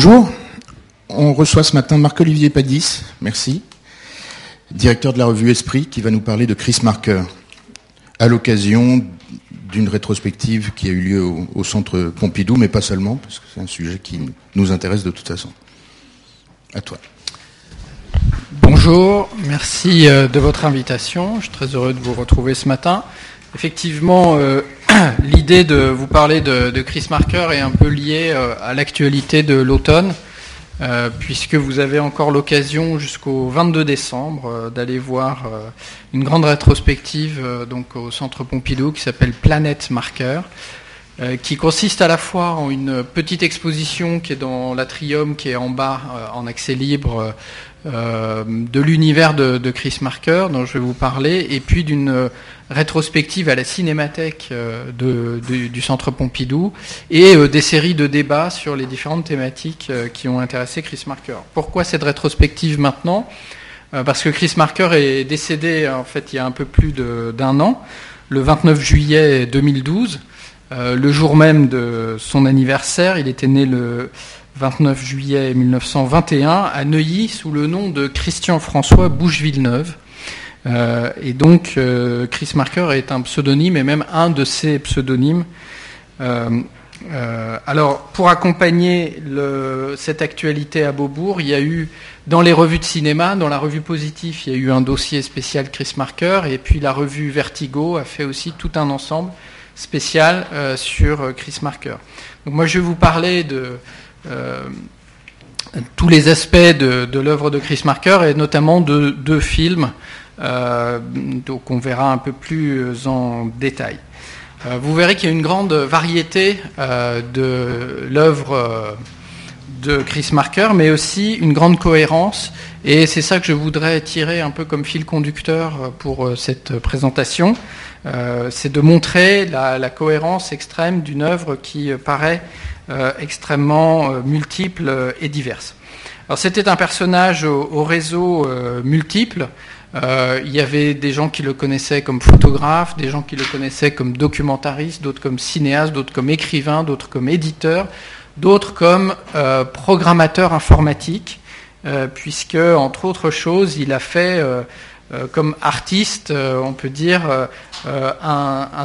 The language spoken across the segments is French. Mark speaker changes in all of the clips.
Speaker 1: Bonjour. On reçoit ce matin Marc-Olivier Padis, merci, directeur de la revue Esprit, qui va nous parler de Chris Marker, à l'occasion d'une rétrospective qui a eu lieu au, centre Pompidou, mais pas seulement, parce que c'est un sujet qui nous intéresse de toute façon. À toi.
Speaker 2: Bonjour, merci euh, de votre invitation. Je suis très heureux de vous retrouver ce matin. Effectivement, euh, l'idée de vous parler de, Chris Marker est un peu liée euh, à l'actualité de l'automne, euh, puisque vous avez encore l'occasion jusqu'au 22 décembre d'aller voir une grande rétrospective donc au Centre Pompidou qui s'appelle Planète Marker, qui consiste à la fois en une petite exposition qui est dans l'atrium, qui est en bas en accès libre euh, de l'univers de, Chris Marker dont je vais vous parler, et puis d'une rétrospective à la cinémathèque euh, du Centre Pompidou, et euh, des séries de débats sur les différentes thématiques qui ont intéressé Chris Marker. Pourquoi cette rétrospective maintenant? Parce que Chris Marker est décédé en fait il y a un peu plus d'un an, le 29 juillet 2012. le jour même de son anniversaire, il était né le 29 juillet 1921 à Neuilly sous le nom de Christian François Bouche-Villeneuve. Euh, et donc euh, Chris Marker est un pseudonyme et même un de ses pseudonymes. Euh, alors pour accompagner cette actualité à Beaubourg, il y a eu dans les revues de cinéma, dans la revue Positif, il y a eu un dossier spécial Chris Marker et puis la revue Vertigo a fait aussi tout un ensemble spécial sur Chris Marker. Donc moi je vais vous parler de tous les aspects de, l'œuvre de Chris Marker et notamment de deux films donc on verra un peu plus en détail. Euh, vous verrez qu'il y a une grande variété de l'œuvre de Chris Marker, mais aussi une grande cohérence. Et c'est ça que je voudrais tirer un peu comme fil conducteur pour cette présentation. c'est de montrer la, cohérence extrême d'une œuvre qui paraît euh, extrêmement euh, multiples euh, et diverses. Alors c'était un personnage au, réseau multiple. Il y avait des gens qui le connaissaient comme photographe, des gens qui le connaissaient comme documentariste, d'autres comme cinéaste, d'autres comme écrivain, d'autres comme éditeur, d'autres comme programmateur informatique, puisque, entre autres choses, il a fait comme artiste, on peut dire, un, un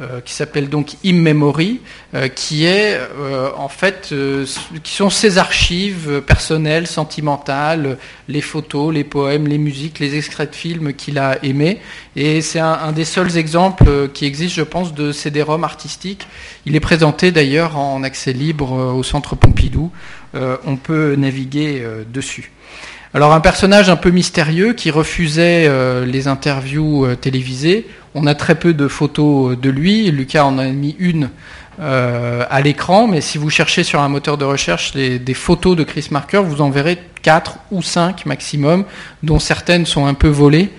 Speaker 2: euh, qui s'appelle donc In Memory, euh, qui est euh, en fait, qui sont ses archives personnelles, sentimentales, les photos, les poèmes, les musiques, les extraits de films qu'il a aimés. Et c'est un, des seuls exemples qui existe, je pense, de CD-ROM artistiques. Il est présenté d'ailleurs en accès libre au Centre Pompidou. on peut naviguer dessus. Alors un personnage un peu mystérieux qui refusait les interviews télévisées. On a très peu de photos de lui. Lucas en a mis une euh, à l'écran, mais si vous cherchez sur un moteur de recherche des photos de Chris Marker, vous en verrez 4 ou 5 maximum, dont certaines sont un peu volées.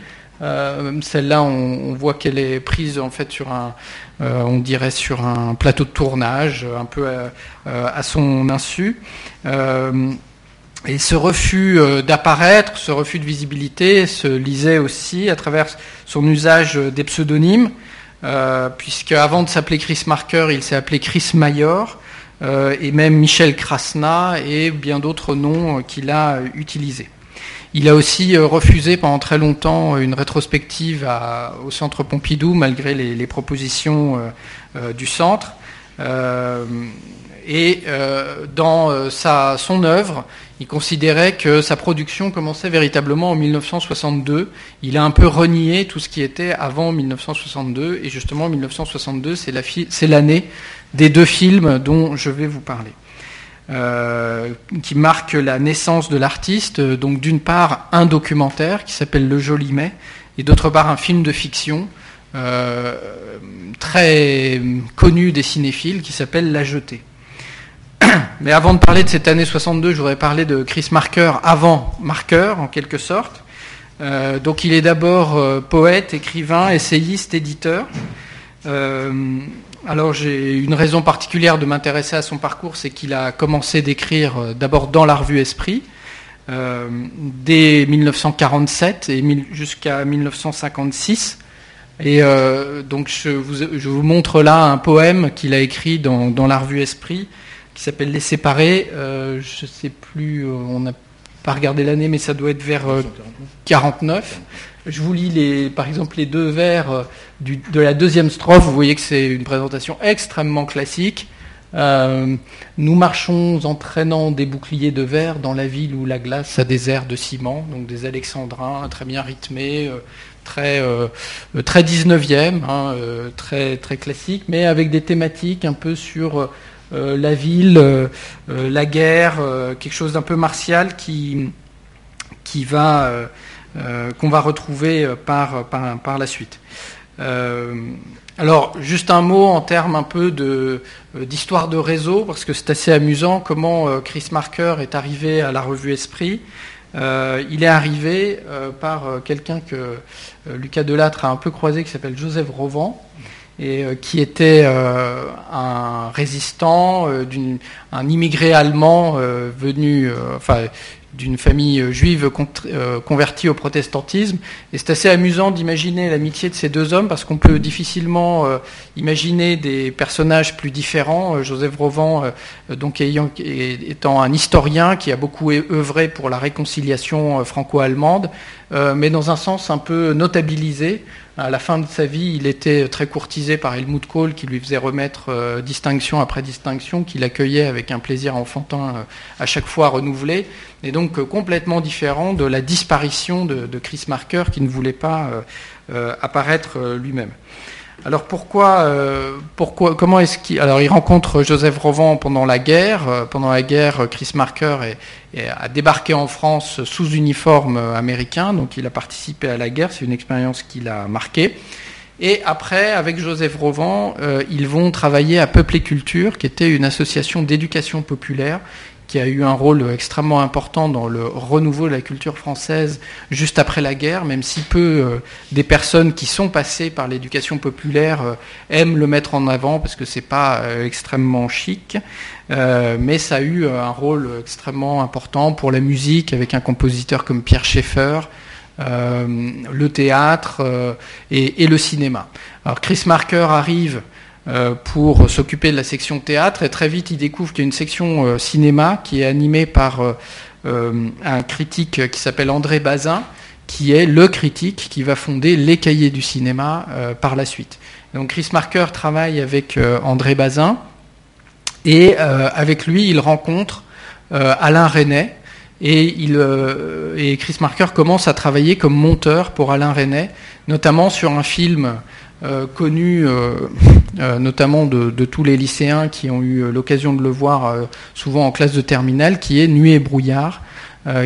Speaker 2: Euh, celle-là, on, voit qu'elle est prise en fait sur un, euh, on dirait sur un plateau de tournage, un peu à son insu. Et ce refus euh, d'apparaître, ce refus de visibilité se lisait aussi à travers son usage des pseudonymes, euh, puisque avant de s'appeler Chris Marker, il s'est appelé Chris Mayor, euh, et même Michel Krasna et bien d'autres noms qu'il a utilisés. Il a aussi refusé pendant très longtemps une rétrospective au Centre Pompidou, malgré les, propositions du Centre. Et dans sa, son œuvre, il considérait que sa production commençait véritablement en 1962. Il a un peu renié tout ce qui était avant 1962, et justement 1962, c'est l'année des deux films dont je vais vous parler. Euh, qui marque la naissance de l'artiste. Donc d'une part un documentaire qui s'appelle Le Joli Mai, et d'autre part un film de fiction euh, très connu des cinéphiles qui s'appelle La Jetée. Mais avant de parler de cette année 62, je voudrais parler de Chris Marker avant Marker, en quelque sorte. Euh, donc il est d'abord euh, poète, écrivain, essayiste, éditeur. Euh, alors j'ai une raison particulière de m'intéresser à son parcours, c'est qu'il a commencé d'écrire d'abord dans la revue Esprit, dès 1947 et jusqu'à 1956. Et donc je vous, montre là un poème qu'il a écrit dans, dans la revue Esprit, qui s'appelle Les Séparés. je ne sais plus, on n'a pas regardé l'année, mais ça doit être vers 49. Je vous lis les, par exemple les deux vers de la deuxième strophe. Vous voyez que c'est une présentation extrêmement classique. Euh, nous marchons en traînant des boucliers de verre dans la ville où la glace a des airs de ciment, donc des alexandrins très bien rythmés, euh, très, euh, très 19e, hein, très, très classique, mais avec des thématiques un peu sur la ville, la guerre, quelque chose d'un peu martial qui, va, qu'on va retrouver par, la suite. Alors, juste un mot en termes un peu euh, d'histoire de, réseau, parce que c'est assez amusant comment euh, Chris Marker est arrivé à la revue Esprit. Euh, il est arrivé par quelqu'un que Lucas Delattre a un peu croisé, qui s'appelle Joseph Rovan, et qui était un résistant, un immigré allemand venu, d'une famille euh, juive euh, convertie au protestantisme. Et c'est assez amusant d'imaginer l'amitié de ces deux hommes parce qu'on peut difficilement euh, imaginer des personnages plus différents. Joseph Rovan, donc étant un historien qui a beaucoup œuvré pour la réconciliation franco-allemande, mais dans un sens un peu notabilisé. À la fin de sa vie, il était très courtisé par Helmut Kohl, qui lui faisait remettre distinction après distinction, qu'il accueillait avec un plaisir enfantin à chaque fois renouvelé et donc euh, complètement différent de la disparition de, Chris Marker qui ne voulait pas euh, euh, apparaître lui-même. Alors pourquoi, pourquoi comment est-ce qu'il alors il rencontre Joseph Rovan pendant la guerre. Pendant la guerre, Chris Marker a débarqué en France sous uniforme américain, donc il a participé à la guerre. C'est une expérience qui l'a marqué. Et après, avec Joseph Rovan, ils vont travailler à Peuple et Culture, qui était une association d'éducation populaire qui a eu un rôle extrêmement important dans le renouveau de la culture française juste après la guerre, même si peu euh, des personnes qui sont passées par l'éducation populaire euh, aiment le mettre en avant parce que c'est pas euh, extrêmement chic, mais ça a eu un rôle extrêmement important pour la musique avec un compositeur comme Pierre Schaeffer. le théâtre et, et, le cinéma. Alors Chris Marker arrive pour s'occuper de la section théâtre. Et très vite il découvre qu'il y a une section euh, cinéma qui est animée par euh, un critique qui s'appelle André Bazin qui est le critique qui va fonder les cahiers du cinéma par la suite. Donc Chris Marker travaille avec André Bazin. Et avec lui il rencontre Alain Resnais et, il, et Chris Marker commence à travailler comme monteur pour Alain Resnais, notamment sur un film euh, connu euh, euh, notamment de, tous les lycéens qui ont eu l'occasion de le voir souvent en classe de terminale, qui est Nuit et brouillard,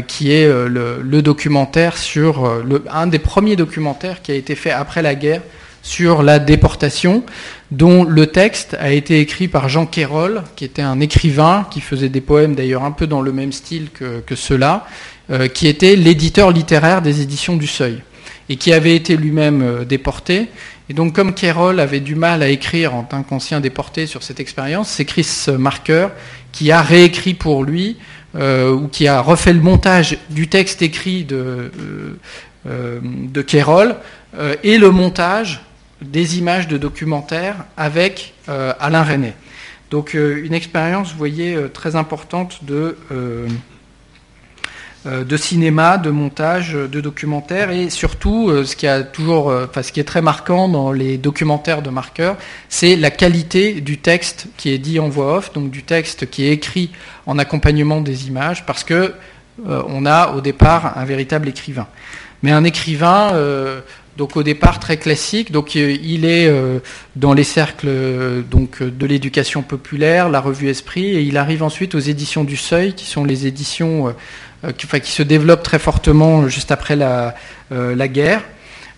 Speaker 2: qui est le, documentaire sur un des premiers documentaires qui a été fait après la guerre sur la déportation, dont le texte a été écrit par Jean Quérol, qui était un écrivain qui faisait des poèmes d'ailleurs un peu dans le même style que ceux-là, qui était l'éditeur littéraire des éditions du Seuil et qui avait été lui-même déporté et donc, comme Kerol avait du mal à écrire en tant qu'ancien déporté sur cette expérience, c'est Chris Marker qui a réécrit pour lui, euh, ou qui a refait le montage du texte écrit de, euh, euh euh, et le montage des images de documentaire avec Alain René. Donc, une expérience, vous voyez, très importante de de cinéma, de montage, de documentaire et surtout euh, ce qui a toujours, euh, enfin, ce qui est très marquant dans les documentaires de marqueurs, c'est la qualité du texte qui est dit en voix off, donc du texte qui est écrit en accompagnement des images, parce que on a au départ un véritable écrivain. Mais un écrivain, donc au départ très classique, donc il est dans les cercles donc de l'éducation populaire, la revue Esprit, et il arrive ensuite aux éditions du Seuil, qui sont les éditions euh, qui, se développe très fortement juste après la, euh, guerre.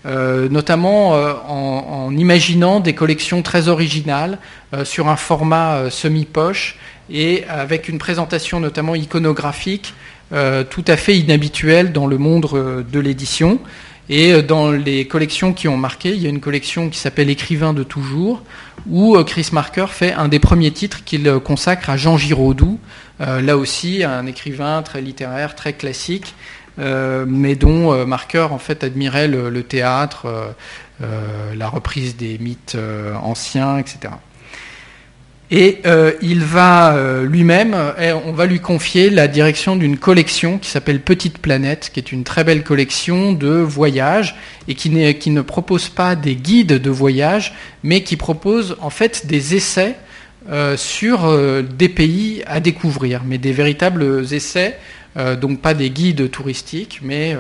Speaker 2: Euh, notamment en, imaginant des collections très originales sur un format semi-poche et avec une présentation notamment iconographique tout à fait inhabituelle dans le monde de l'édition. Et dans les collections qui ont marqué, il y a une collection qui s'appelle Écrivain de toujours, où Chris Marker fait un des premiers titres qu'il consacre à Jean Giraudoux, euh, là aussi, un écrivain très littéraire, très classique, euh, mais dont euh, Marker en fait admirait le, théâtre, la reprise des mythes anciens, etc. Et euh, il va euh, lui-même, euh, on va lui confier la direction d'une collection qui s'appelle Petite Planète, qui est une très belle collection de voyages et qui, qui, ne propose pas des guides de voyage, mais qui propose en fait des essais sur des pays à découvrir, mais des véritables essais, donc pas des guides touristiques, mais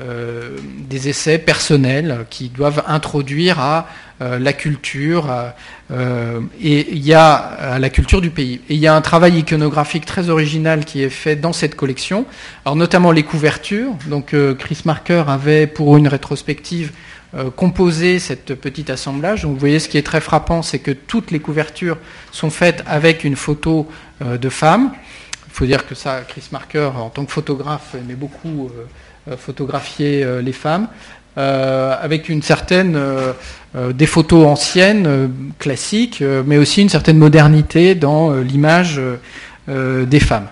Speaker 2: euh, des essais personnels qui doivent introduire à euh, la culture euh, et il y a à la culture du pays. Et il y a un travail iconographique très original qui est fait dans cette collection. Notamment les couvertures. Donc Chris Marker avait pour une rétrospective composé cette petite assemblage. Vous voyez ce qui est très frappant, c'est que toutes les couvertures sont faites avec une photo de femme. Il faut dire que ça, Chris Marker, en tant que photographe, aimait beaucoup euh, photographier euh, les femmes. Euh, avec une certaine des photos anciennes, classiques, mais aussi une certaine modernité dans l'image des femmes.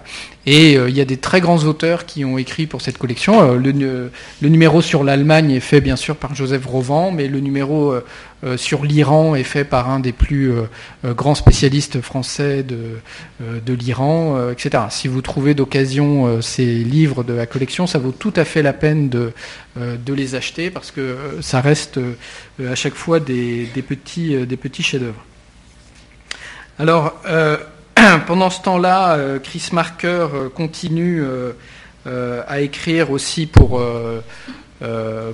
Speaker 2: Et il y a des très grands auteurs qui ont écrit pour cette collection. Le, numéro sur l'Allemagne est fait bien sûr par Joseph Rovan, mais le numéro sur l'Iran est fait par un des plus grands spécialistes français de, l'Iran, etc. Si vous trouvez d'occasion ces livres de la collection, ça vaut tout à fait la peine de, les acheter parce que ça reste à chaque fois des, petits, petits chefs-d'œuvre. Alors, pendant ce temps-là, euh, Chris Marker euh, continue euh, à écrire aussi pour,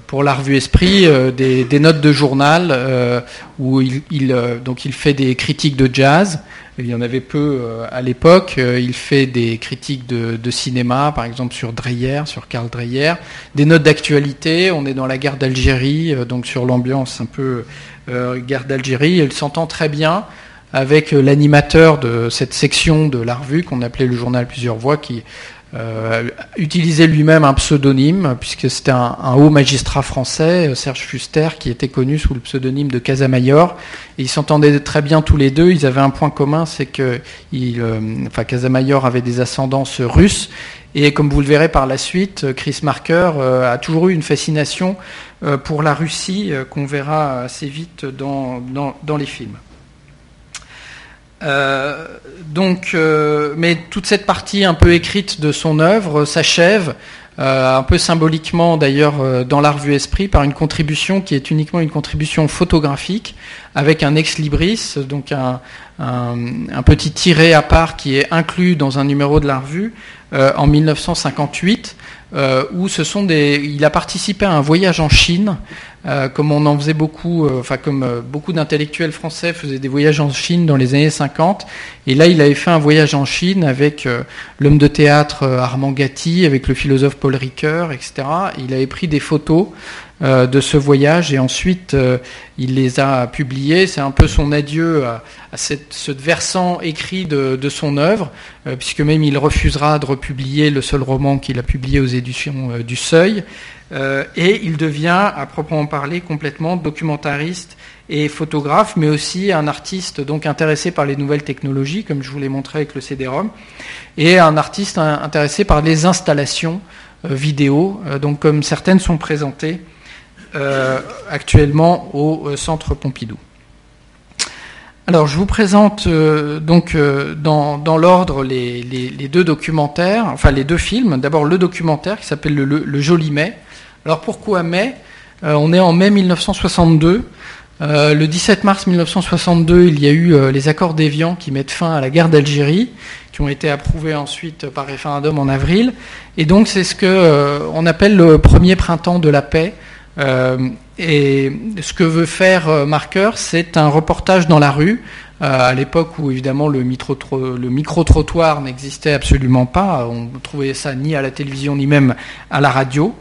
Speaker 2: pour la revue Esprit des, notes de journal où il, donc il fait des critiques de jazz. Il y en avait peu à l'époque. Il fait des critiques de, cinéma, par exemple sur Dreyer, sur Karl Dreyer. Des notes d'actualité. On est dans la guerre d'Algérie, donc sur l'ambiance un peu guerre d'Algérie. Il s'entend très bien avec euh, l'animateur de cette section de la revue qu'on appelait le journal Plusieurs Voix, qui euh, utilisait lui-même un pseudonyme, puisque c'était un, haut magistrat français, euh, Serge Fuster, qui était connu sous le pseudonyme de Casamayor. Ils s'entendaient très bien tous les deux. Ils avaient un point commun, c'est que Casamayor avait des ascendances russes. Et comme vous le verrez par la suite, Chris Marker a toujours eu une fascination pour la Russie qu'on verra assez vite dans les films. Euh, donc, euh, mais toute cette partie un peu écrite de son œuvre s'achève, euh, un peu symboliquement d'ailleurs dans la revue Esprit, par une contribution qui est uniquement une contribution photographique, avec un ex libris, donc un, un, petit tiré à part qui est inclus dans un numéro de la revue en 1958. Où ce sont des, il a participé à un voyage en Chine euh, comme on en faisait beaucoup, euh, enfin comme euh, beaucoup d'intellectuels français faisaient des voyages en Chine dans les années 50. Et là, il avait fait un voyage en Chine avec l'homme de théâtre Armand Gatti, avec le philosophe Paul Ricoeur, etc. il avait pris des photos de ce voyage et ensuite il les a publiées. C'est un peu son adieu à, cette, ce versant écrit de, son œuvre, puisque même il refusera de republier le seul roman qu'il a publié aux éditions du Seuil. Euh, et il devient, à proprement parler, complètement documentariste et photographe, mais aussi un artiste donc intéressé par les nouvelles technologies, comme je vous l'ai montré avec le CD-ROM, et un artiste intéressé par les installations euh, vidéo, euh, donc comme certaines sont présentées actuellement au Centre Pompidou. Alors, je vous présente donc dans, l'ordre les, deux documentaires, enfin les deux films. D'abord le documentaire qui s'appelle le, Joli Mai, alors pourquoi mai? Euh, On est en mai 1962. Euh, le 17 mars 1962, il y a eu euh, les accords d'Évian qui mettent fin à la guerre d'Algérie, qui ont été approuvés ensuite par référendum en avril. Et donc c'est ce que on appelle le premier printemps de la paix. Et ce que veut faire Marker, c'est un reportage dans la rue, à l'époque où évidemment le, le micro-trottoir n'existait absolument pas. On ne trouvait ça ni à la télévision ni même à la radio.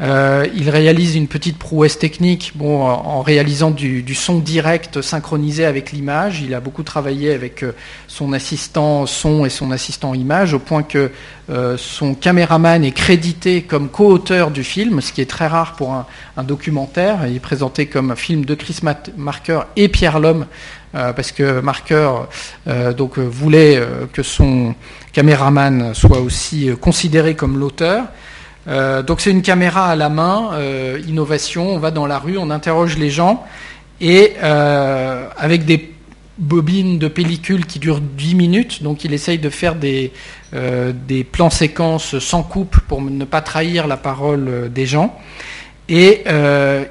Speaker 2: Euh, il réalise une petite prouesse technique bon, en réalisant du, son direct synchronisé avec l'image. Il a beaucoup travaillé avec euh, son assistant son et son assistant image, au point que euh, son caméraman est crédité comme co-auteur du film, ce qui est très rare pour un, documentaire. Il est présenté comme un film de Chris Marker et Pierre Lhomme, parce que Marker donc, voulait que son caméraman soit aussi considéré comme l'auteur. Euh, donc c'est une caméra à la main, euh, innovation, on va dans la rue, on interroge les gens. Et euh, avec des, bobine de pellicule qui dure 10 minutes, donc il essaye de faire des, des plans séquences sans coupe pour ne pas trahir la parole des gens. Et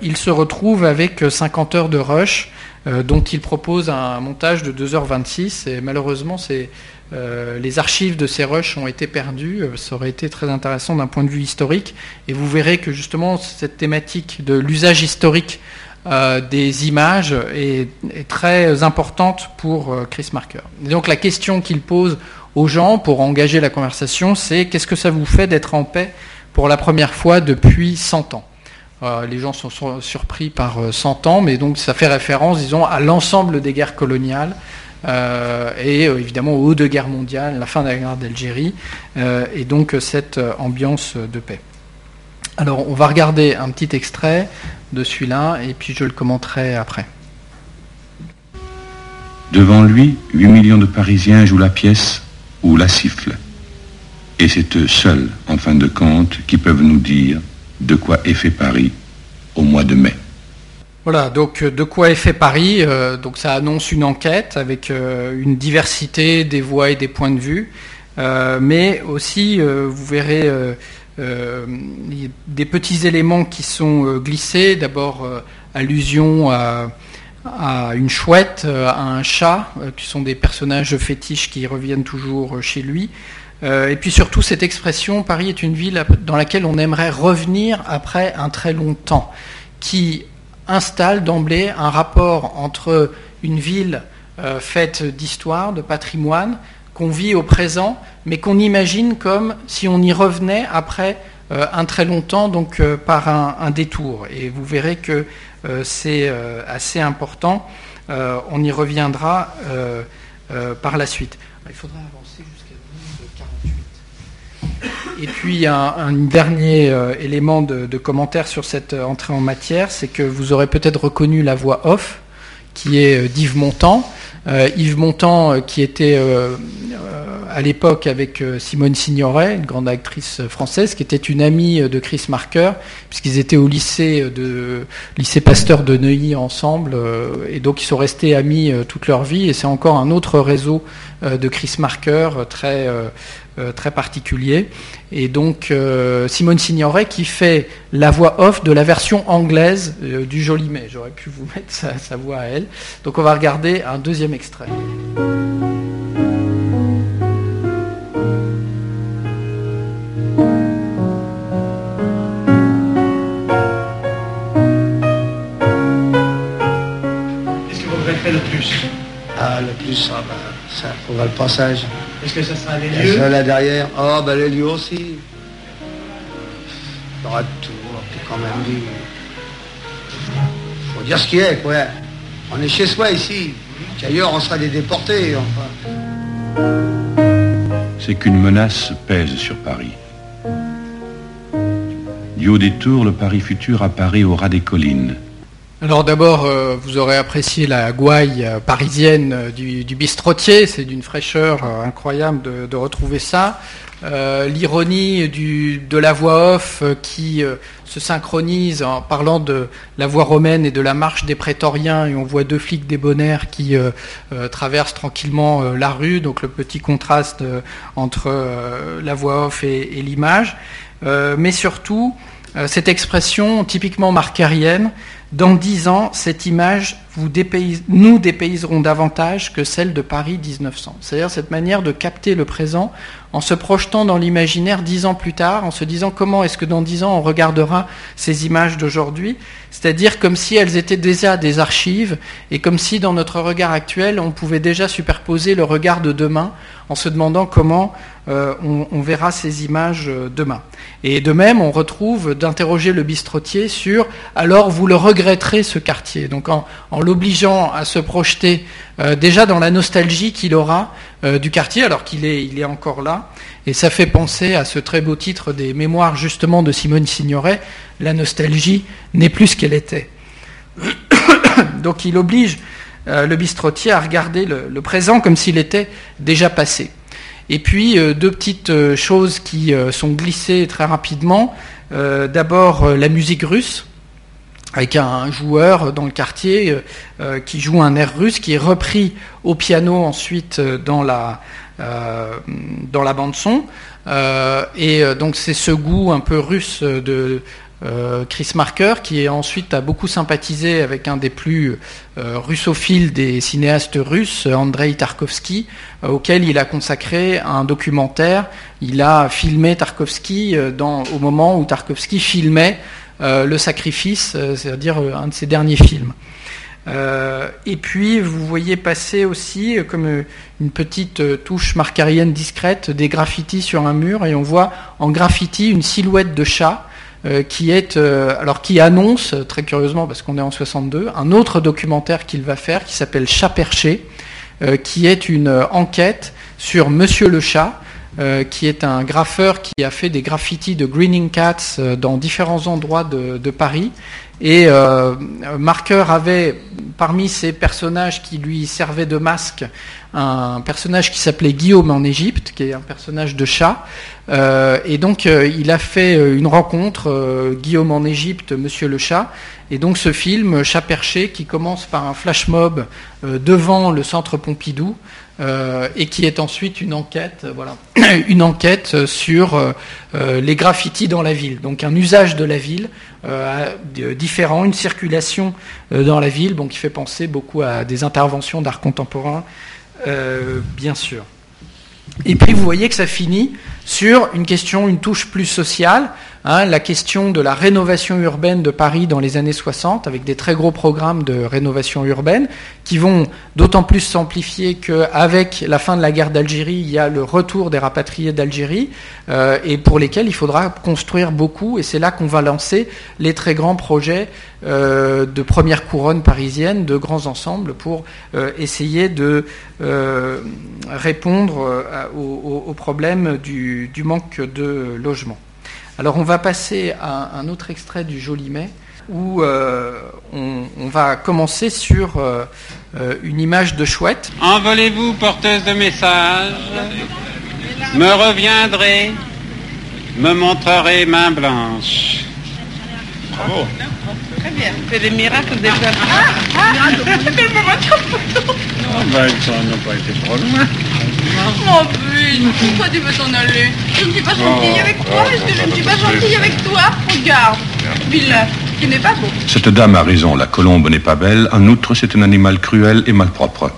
Speaker 2: il se retrouve avec 50 heures de rush, dont il propose un montage de 2h26, et malheureusement c'est euh, les archives de ces rushs ont été perdues. Euh, ça aurait été très intéressant d'un point de vue historique. Et vous verrez que justement cette thématique de l'usage historique euh, des images est, très importante pour Chris Marker. donc la question qu'il pose aux gens pour engager la conversation, c'est qu'est-ce que ça vous fait d'être en paix pour la première fois depuis 100 ans? Les gens sont surpris par 100 ans, mais donc ça fait référence, disons, à l'ensemble des guerres coloniales et euh, évidemment au haut de guerre mondiale, la fin de la guerre d'Algérie, euh, et donc cette ambiance de paix. Alors on va regarder un petit extrait de celui-là, et puis je le commenterai après.
Speaker 3: Devant lui, 8 millions de Parisiens jouent la pièce ou la siffle. Et c'est eux seuls, en fin de compte, qui peuvent nous dire de quoi est fait Paris au mois de mai.
Speaker 2: Voilà, donc euh, de quoi est fait Paris euh, Donc ça annonce une enquête avec euh, une diversité des voix et des points de vue, mais aussi vous verrez des petits éléments qui sont glissés. D'abord allusion à, une chouette, à un chat, qui sont des personnages fétiches qui reviennent toujours chez lui. et puis surtout cette expression, Paris est une ville dans laquelle on aimerait revenir après un très long temps, qui installe d'emblée un rapport entre une ville euh, faite d'histoire, de patrimoine, qu'on vit au présent, mais qu'on imagine comme si on y revenait après euh, un très long temps, donc euh, par un, détour. Et vous verrez que c'est assez important. on y reviendra par la suite. Il faudra avancer et puis un, dernier euh, élément de, commentaire sur cette euh, entrée en matière, c'est que vous aurez peut-être reconnu la voix off, qui est euh, d'Yves Montand. Yves Montand, qui était à l'époque avec Simone Signoret, une grande actrice française, qui était une amie de Chris Marker, puisqu'ils étaient au lycée de lycée Pasteur de Neuilly ensemble, et donc ils sont restés amis toute leur vie. Et c'est encore un autre réseau de Chris Marker très euh, très particulier. Et donc euh, Simone Signoret qui fait la voix off de la version anglaise euh, du Joli Mai. J'aurais pu vous mettre sa, voix à elle. Donc on va regarder un deuxième extrait.
Speaker 4: Qu'est-ce que vous regrettez le plus?
Speaker 5: Ah, le plus, ah, bah, ça, on va le passage.
Speaker 4: Est-ce que ça sera les lieux
Speaker 5: là derrière. Oh, ben les lieux aussi. Il y aura tout, puis quand même dit. Faut dire ce qui est, quoi. On est chez soi ici. Ailleurs, on sera des déportés, enfin.
Speaker 3: C'est qu'une menace pèse sur Paris. Du haut des tours, le Paris futur apparaît au ras des collines.
Speaker 2: Alors d'abord, euh, vous aurez apprécié la gouaille euh, parisienne euh, du, bistrotier, c'est d'une fraîcheur incroyable de, retrouver ça. L'ironie de la voix off qui se synchronise en parlant de la voix romaine et de la marche des prétoriens, et on voit deux flics débonnaires qui traversent tranquillement la rue, donc le petit contraste entre la voix off et, et l'image. mais surtout, cette expression typiquement marquerienne, dans dix ans, cette image nous dépayseront davantage que celle de Paris 1900. C'est-à-dire cette manière de capter le présent en se projetant dans l'imaginaire dix ans plus tard, en se disant comment est-ce que dans dix ans on regardera ces images d'aujourd'hui, c'est-à-dire comme si elles étaient déjà des archives et comme si dans notre regard actuel on pouvait déjà superposer le regard de demain en se demandant comment euh, on, verra ces images euh, demain. Et de même, on retrouve d'interroger le bistrotier sur alors vous le regretterez ce quartier? Donc en, l'obligeant à se projeter euh, déjà dans la nostalgie qu'il aura du quartier, alors qu'il est, encore là. Et ça fait penser à ce très beau titre des mémoires justement de Simone Signoret, La nostalgie n'est plus ce qu'elle était. Donc il oblige le bistrotier à regarder le présent comme s'il était déjà passé. Et puis euh, deux petites euh, choses qui euh, sont glissées très rapidement. D'abord la musique russe. avec un joueur dans le quartier qui joue un air russe qui est repris au piano ensuite dans la, la bande son. et donc c'est ce goût un peu russe de, Chris Marker, qui ensuite a beaucoup sympathisé avec un des plus euh, russophiles des cinéastes russes, Andrei Tarkovsky, euh, auquel il a consacré un documentaire. Il a filmé Tarkovsky au moment où Tarkovsky filmait Le Sacrifice, c'est-à-dire un de ses derniers films. et puis, vous voyez passer aussi, comme une petite touche marcarienne discrète, des graffitis sur un mur, et on voit en graffiti une silhouette de chat euh, euh, qui annonce très curieusement parce qu'on est en 62 un autre documentaire qu'il va faire qui s'appelle Chat perché euh, qui est une enquête sur Monsieur le chat qui est un graffeur qui a fait des graffitis de Greening Cats dans différents endroits de, Paris et Marker avait parmi ces personnages qui lui servaient de masque un personnage qui s'appelait Guillaume en Égypte, qui est un personnage de chat. Euh, et donc euh, il a fait euh, une rencontre, Guillaume en Égypte, Monsieur le chat. Et donc ce film, Chat perché, qui commence par un flash mob devant le centre Pompidou, et qui est ensuite une enquête, voilà, une enquête sur les graffitis dans la ville. Donc un usage de la ville différent, une circulation dans la ville, qui fait penser beaucoup à des interventions d'art contemporain euh, bien sûr. Et puis vous voyez que ça finit sur une question, une touche plus sociale, la question de la rénovation urbaine de Paris dans les années 60, avec des très gros programmes de rénovation urbaine, qui vont d'autant plus s'amplifier qu'avec la fin de la guerre d'Algérie, il y a le retour des rapatriés d'Algérie, euh, et pour lesquels il faudra construire beaucoup, et c'est là qu'on va lancer les très grands projets euh, de première couronne parisienne, de grands ensembles, pour euh, essayer de répondre aux problèmes du du, manque de logement. Alors on va passer à un autre extrait du Joli Mai où euh, on, va commencer sur euh, euh, une image de chouette.
Speaker 6: Envolez-vous, porteuse de messages, me reviendrez, me montrerez main blanche.
Speaker 7: Bravo. Très bien. C'est des miracles des Ah, ah, ah,
Speaker 6: ah ben, ça n'a pas été trop loin.
Speaker 7: Mon but, pourquoi tu veux t'en aller Je ne suis pas gentille avec toi, est-ce que je ne suis pas gentille avec toi Regarde, vilain, qui n'est pas beau.
Speaker 3: Cette dame a raison, la colombe n'est pas belle, en outre c'est un animal cruel et malpropre.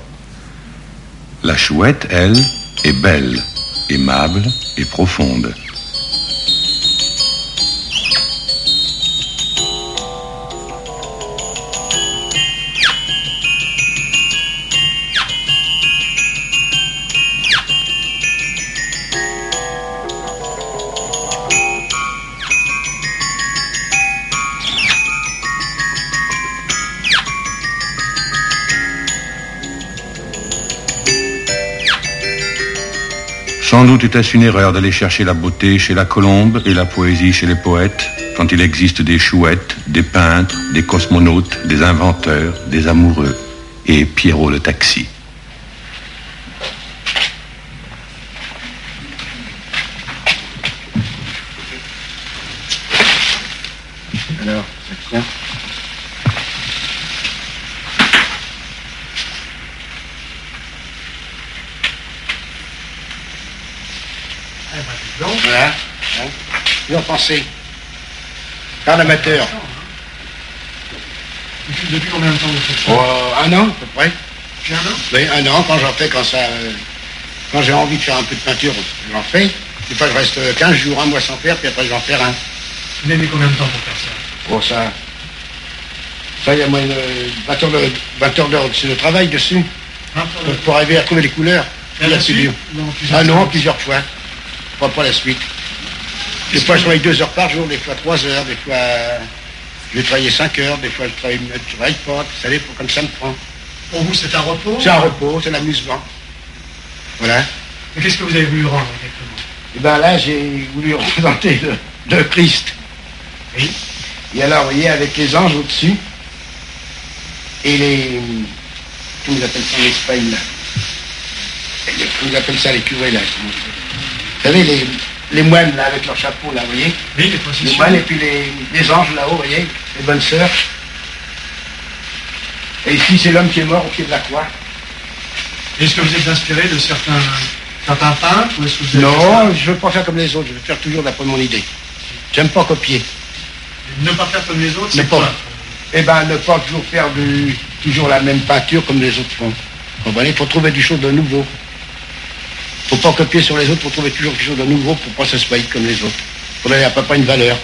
Speaker 3: La chouette, elle, est belle, aimable et profonde. Sans doute était-ce une erreur d'aller chercher la beauté chez la colombe et la poésie chez les poètes, quand il existe des chouettes, des peintres, des cosmonautes, des inventeurs, des amoureux, et Pierrot le taxi.
Speaker 5: Pensez Un amateur.
Speaker 4: Depuis combien de temps vous faites ça
Speaker 5: oh, Un an, à peu près.
Speaker 4: un an
Speaker 5: Oui, un an, quand j'en fais, quand ça... Euh, quand j'ai envie de faire un peu de peinture, j'en fais. Des fois, je reste 15 jours, un mois sans faire, puis après, j'en fais un.
Speaker 4: Vous avez combien de temps pour faire ça
Speaker 5: Pour ça... Ça, il y a moins de 20 heures d'heures de, travail dessus. pour arriver à trouver les couleurs. Ah non, plusieurs fois. Pas la suite. Des fois, je travaille deux heures par jour, des fois trois heures, des fois, je vais travailler cinq heures, des fois, je travaille, je travaille pas, vous savez, comme ça me prend.
Speaker 4: Pour vous, c'est un repos
Speaker 5: C'est un repos, c'est l'amusement. Voilà.
Speaker 4: Mais qu'est-ce que vous avez voulu rendre exactement?
Speaker 5: Eh bien là, j'ai voulu représenter le, Christ.
Speaker 4: Oui.
Speaker 5: Et alors, vous voyez, avec les anges au-dessus, et les... Comment ils appellent ça en Espagne, là? Comment ils appellent ça, les curés, là Vous savez, les, les moines là avec leur chapeau là, vous voyez
Speaker 4: Oui, les
Speaker 5: Les moines et puis les, anges là-haut, vous voyez, les bonnes sœurs. Et ici, c'est l'homme qui est mort au pied de la croix.
Speaker 4: Est-ce que vous êtes inspiré de certains, certains peintres ou est-ce que vous avez
Speaker 5: Non, je veux pas faire comme les autres, je veux faire toujours d'après mon idée. J'aime pas copier.
Speaker 4: Ne pas faire comme les autres,
Speaker 5: Ne
Speaker 4: c'est
Speaker 5: pas,
Speaker 4: quoi
Speaker 5: eh ben, ne pas toujours faire du, toujours la même peinture comme les autres font. Vous comprenez Il faut trouver du chose de nouveau. Faut pas copier sur les autres, faut trouver toujours quelque chose de nouveau pour pas se faillit comme les autres. Pour donner à près une valeur.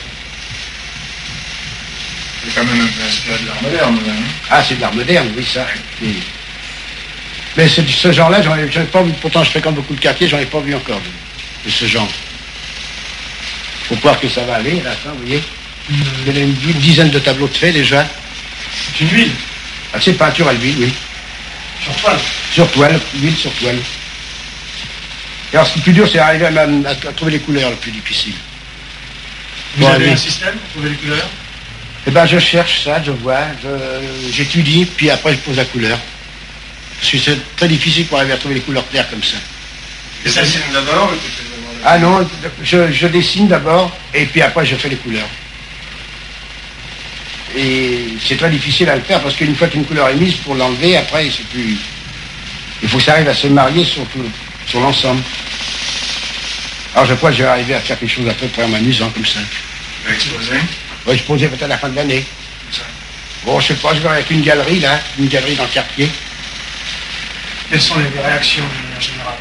Speaker 8: C'est quand même de l'art moderne. là, hein.
Speaker 5: Ah, c'est de l'art moderne, oui, ça. Oui. Mais c'est de ce genre-là, j'en ai, pas vu, pourtant je fréquente beaucoup de quartiers, j'en ai pas vu encore de, de ce genre. Faut voir que ça va aller, à la fin, vous voyez. Il y a une, une dizaine de tableaux de fait déjà.
Speaker 4: C'est une huile,
Speaker 5: Ah, c'est peinture à l'huile, oui.
Speaker 4: sur toile.
Speaker 5: Sur toile, huile sur toile. Et alors, ce qui est plus dur, c'est arriver à, même à- à trouver les couleurs, le plus difficile.
Speaker 4: Vous
Speaker 5: Bon,
Speaker 4: avez un système pour trouver les couleurs?
Speaker 5: Eh ben, je cherche ça, je vois, j'étudie, puis après, je pose la couleur. Parce que c'est très difficile pour arriver à trouver les couleurs claires comme ça.
Speaker 8: Et ça, c'est d'abord
Speaker 5: Ah non, je, je dessine d'abord, et puis après, je fais les couleurs. Et c'est très difficile à le faire, parce qu'une fois qu'une couleur est mise, pour l'enlever, après, c'est plus... Il faut que ça arrive à se marier sur, tout- sur l'ensemble. Alors, je crois que je vais arriver à faire quelque chose à peu près en m'amusant comme ça.
Speaker 8: Tu vas exposer
Speaker 5: Oui, je posais peut-être à la fin de l'année. Bon, je sais pas, je vais avec une galerie, là, une galerie dans le quartier.
Speaker 4: Quelles sont les réactions de manière générale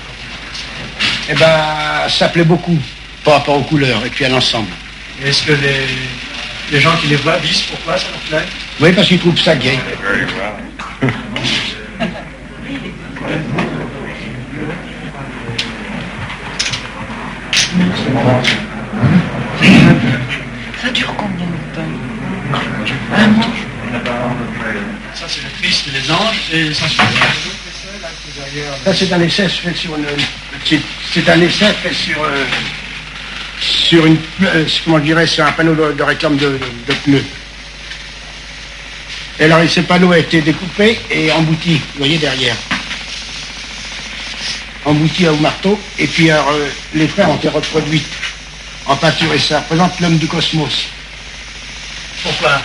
Speaker 5: Eh ben, ça plaît beaucoup par rapport aux couleurs et puis à l'ensemble.
Speaker 4: Est-ce que les, les gens qui les voient disent pourquoi ça leur plaît?
Speaker 5: Oui, parce qu'ils trouvent ça gay.
Speaker 7: Ça dure combien de temps Un mois
Speaker 4: Ça, c'est le Christ et les anges, et ça
Speaker 5: c'est un essai fait sur une. C'est, c'est un essai fait sur. euh, sur une. euh, comment je dirais, sur un panneau de, de réclame de, de- de pneus. Et alors, ce panneau a été découpé et embouti, vous voyez derrière. Embouti au marteau, et puis alors, euh, les frères ont été reproduits en peinture, et ça représente l'homme du cosmos.
Speaker 4: Pourquoi?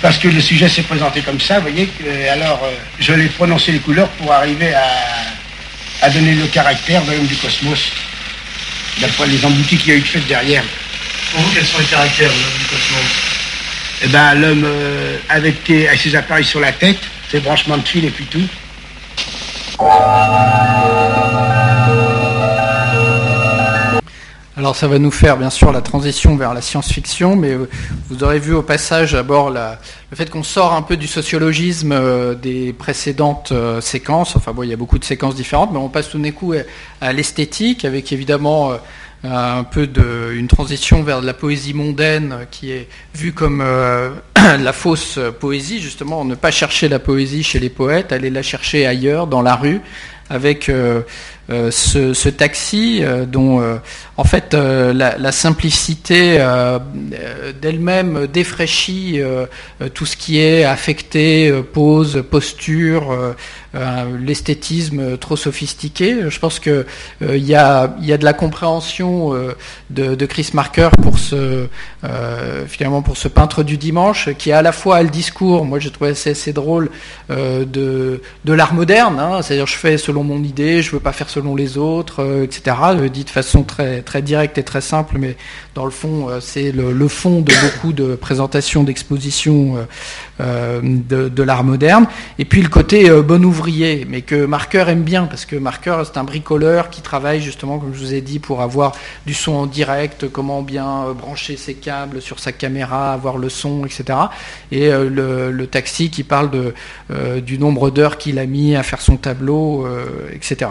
Speaker 5: Parce que le sujet s'est présenté comme ça, vous voyez, que, alors euh, je l'ai prononcé les couleurs pour arriver à, à donner le caractère de l'homme du cosmos, d'après les emboutis qu'il y a eu de fait derrière.
Speaker 4: Pour vous, quels sont les caractères de l'homme du cosmos?
Speaker 5: Eh ben, l'homme euh, avec, avec ses appareils sur la tête, ses branchements de fil et puis tout.
Speaker 2: Alors ça va nous faire bien sûr la transition vers la science-fiction, mais euh, vous aurez vu au passage d'abord le fait qu'on sort un peu du sociologisme euh, des précédentes euh, séquences. Enfin bon, il y a beaucoup de séquences différentes, mais on passe tout d'un coup à, l'esthétique, avec évidemment un peu de, une transition vers la poésie mondaine qui est vue comme euh, la fausse poésie, justement, ne pas chercher la poésie chez les poètes, aller la chercher ailleurs, dans la rue, avec euh, euh, ce, taxi euh, dont en fait la, simplicité d'elle-même défraîchit tout ce qui est affecté, pose, posture, l'esthétisme trop sophistiqué. Je pense que il y, a, y a de la compréhension de, de Chris Marker pour ce euh, finalement pour ce peintre du dimanche qui à la fois le discours, moi j'ai trouvé assez, assez drôle euh, de, l'art moderne, hein, c'est-à-dire je fais selon mon idée, je veux pas faire selon les autres, euh, etc. Le dit de façon très très directe et très simple, mais dans le fond euh, c'est le, fond de beaucoup de présentations, d'expositions euh, euh, de, l'art moderne. Et puis le côté bon ouvrier, mais que Marker aime bien parce que Marker c'est un bricoleur qui travaille justement, comme je vous ai dit, pour avoir du son en direct, comment bien brancher ses câbles sur sa caméra, avoir le son, etc. Et le, taxi qui parle du nombre d'heures qu'il a mis à faire son tableau, etc.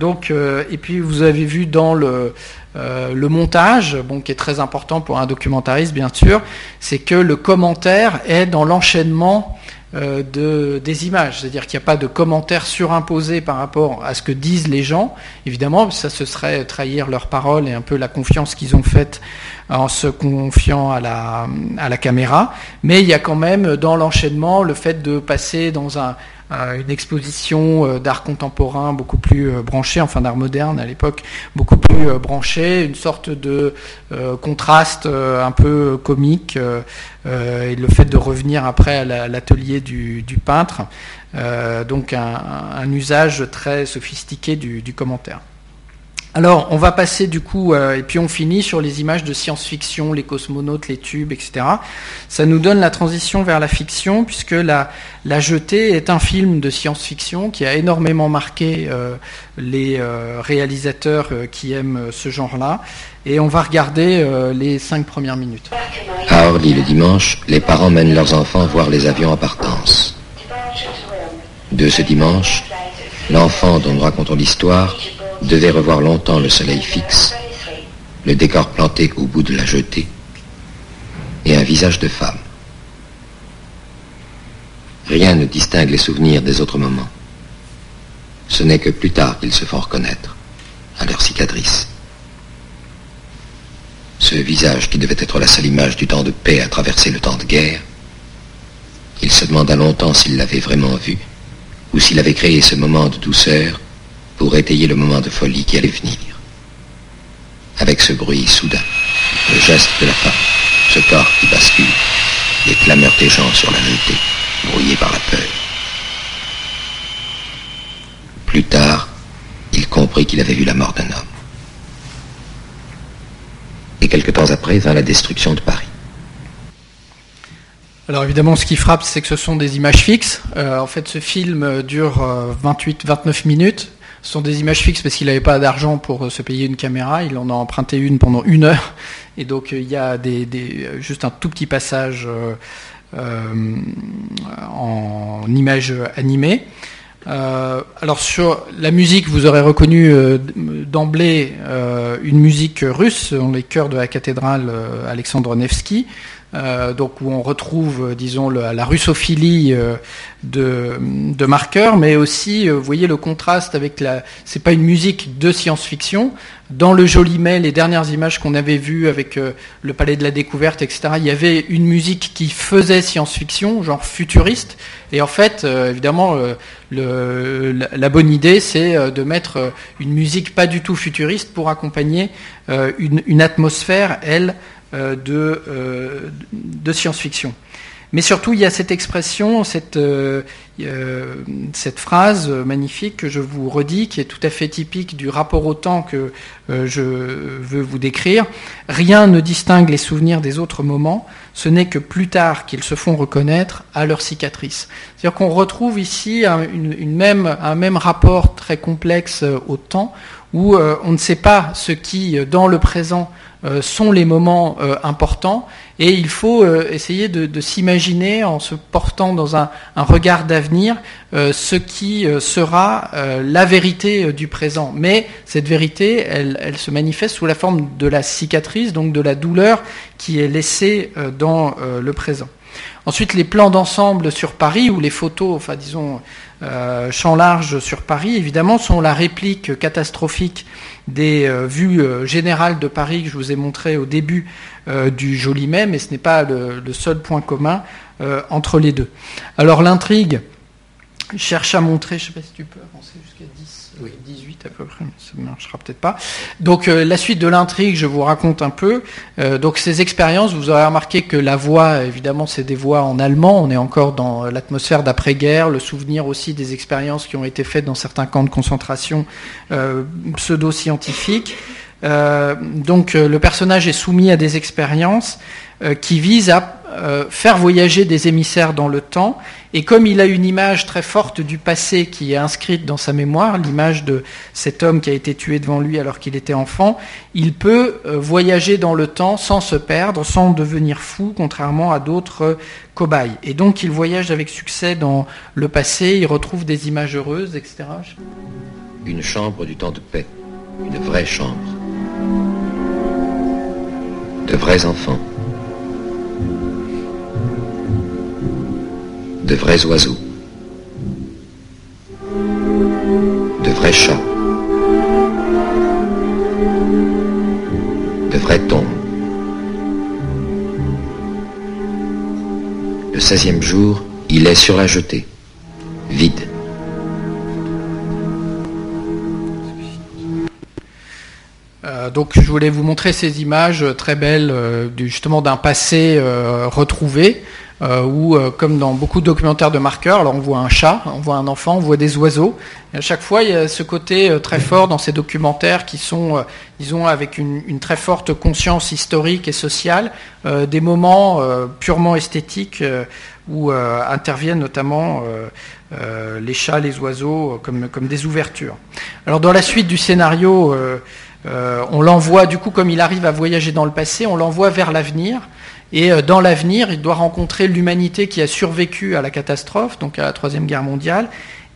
Speaker 2: Donc, et puis vous avez vu dans le, euh, le montage, bon, qui est très important pour un documentariste, bien sûr, c'est que le commentaire est dans l'enchaînement euh, de, des images. C'est-à-dire qu'il n'y a pas de commentaire surimposé par rapport à ce que disent les gens. Évidemment, ça ce serait trahir leur parole et un peu la confiance qu'ils ont faite en se confiant à la, caméra, mais il y a quand même dans l'enchaînement le fait de passer dans un, une exposition euh, d'art contemporain beaucoup plus euh, branchée, enfin d'art moderne à l'époque, beaucoup plus euh, branchée, une sorte de contraste un peu comique, et le fait de revenir après à l'atelier du, peintre, donc un, usage très sophistiqué du commentaire. Alors, on va passer du coup, euh, et puis on finit sur les images de science-fiction, les cosmonautes, les tubes, etc. Ça nous donne la transition vers la fiction, puisque La, la Jetée est un film de science-fiction qui a énormément marqué euh, les euh, réalisateurs qui aiment ce genre-là. Et on va regarder les cinq premières minutes.
Speaker 9: À Orly, le dimanche, les parents mènent leurs enfants voir les avions en partance. De ce dimanche, l'enfant dont nous racontons l'histoire devait revoir longtemps le soleil fixe, le décor planté au bout de la jetée, et un visage de femme. Rien ne distingue les souvenirs des autres moments. Ce n'est que plus tard qu'ils se font reconnaître, à leur cicatrice. Ce visage qui devait être la seule image du temps de paix à traverser le temps de guerre, il se demanda longtemps s'il l'avait vraiment vu, ou s'il avait créé ce moment de douceur pour étayer le moment de folie qui allait venir. Avec ce bruit soudain, le geste de la femme, ce corps qui bascule, les clameurs des gens sur la jetée, brouillés par la peur. Plus tard, il comprit qu'il avait vu la mort d'un homme. Et quelque temps après vint la destruction de Paris.
Speaker 2: Alors évidemment, ce qui frappe, c'est que ce sont des images fixes. Euh, en fait, ce film dure 28-29 euh, minutes. Ce sont des images fixes parce qu'il n'avait pas d'argent pour euh, se payer une caméra. Il en a emprunté une pendant une heure. Et donc euh, il y a euh, juste un tout petit passage en images animées. alors sur la musique, vous aurez reconnu d'emblée une musique russe, dans les chœurs de la cathédrale Alexandre Nevsky. Euh, donc où on retrouve, euh, disons, la russophilie euh, de, de Marker, mais aussi, vous voyez le contraste avec la. C'est pas une musique de science-fiction. Dans le Jolimet, les dernières images qu'on avait vues avec le Palais de la Découverte, etc., il y avait une musique qui faisait science-fiction, genre futuriste. Et en fait, évidemment, la, bonne idée, c'est de mettre une musique pas du tout futuriste pour accompagner une, atmosphère, elle, euh, de, euh, de science-fiction. Mais surtout, il y a cette expression, cette, euh, cette phrase magnifique que je vous redis, qui est tout à fait typique du rapport au temps que je veux vous décrire. Rien ne distingue les souvenirs des autres moments, ce n'est que plus tard qu'ils se font reconnaître à leur cicatrice. C'est-à-dire qu'on retrouve ici un même rapport très complexe au temps, où on ne sait pas ce qui, dans le présent, euh, sont les moments euh, importants et il faut euh, essayer de, s'imaginer en se portant dans un, regard d'avenir ce qui sera la vérité du présent. Mais cette vérité, elle, se manifeste sous la forme de la cicatrice, donc de la douleur qui est laissée dans le présent. Ensuite, les plans d'ensemble sur Paris ou les photos, enfin disons euh, champ large sur Paris, évidemment, sont la réplique catastrophique des euh, vues euh, générales de Paris que je vous ai montré au début du Jolimet, mais ce n'est pas le, seul point commun entre les deux. Alors l'intrigue cherche à montrer, je ne sais pas si tu peux avancer jusqu'à 10, 18 à peu près, mais ça ne marchera peut-être pas. Donc la suite de l'intrigue, je vous raconte un peu. donc ces expériences, vous aurez remarqué que la voix, évidemment, c'est des voix en allemand. On est encore dans l'atmosphère d'après-guerre, le souvenir aussi des expériences qui ont été faites dans certains camps de concentration pseudo-scientifiques. donc le personnage est soumis à des expériences qui visent à faire voyager des émissaires dans le temps et comme il a une image très forte du passé qui est inscrite dans sa mémoire, l'image de cet homme qui a été tué devant lui alors qu'il était enfant, il peut euh, voyager dans le temps sans se perdre, sans devenir fou, contrairement à d'autres euh, cobayes. Et donc il voyage avec succès dans le passé, il retrouve des images heureuses, etc.
Speaker 9: Une chambre du temps de paix, une vraie chambre. De vrais enfants de vrais oiseaux, de vrais chats, de vrais tombes. Le 16e jour, il est sur la jetée, vide.
Speaker 2: Euh, donc je voulais vous montrer ces images euh, très belles euh, justement d'un passé retrouvé euh, où comme dans beaucoup de documentaires de marqueurs, alors on voit un chat, on voit un enfant, on voit des oiseaux. Et à chaque fois, il y a ce côté très fort dans ces documentaires qui sont, disons, avec une, une, très forte conscience historique et sociale, des moments purement esthétiques où interviennent notamment les chats, les oiseaux comme, comme des ouvertures. Alors dans la suite du scénario, euh, on l'envoie, du coup, comme il arrive à voyager dans le passé, on l'envoie vers l'avenir. Et euh, dans l'avenir, il doit rencontrer l'humanité qui a survécu à la catastrophe, donc à la Troisième Guerre mondiale.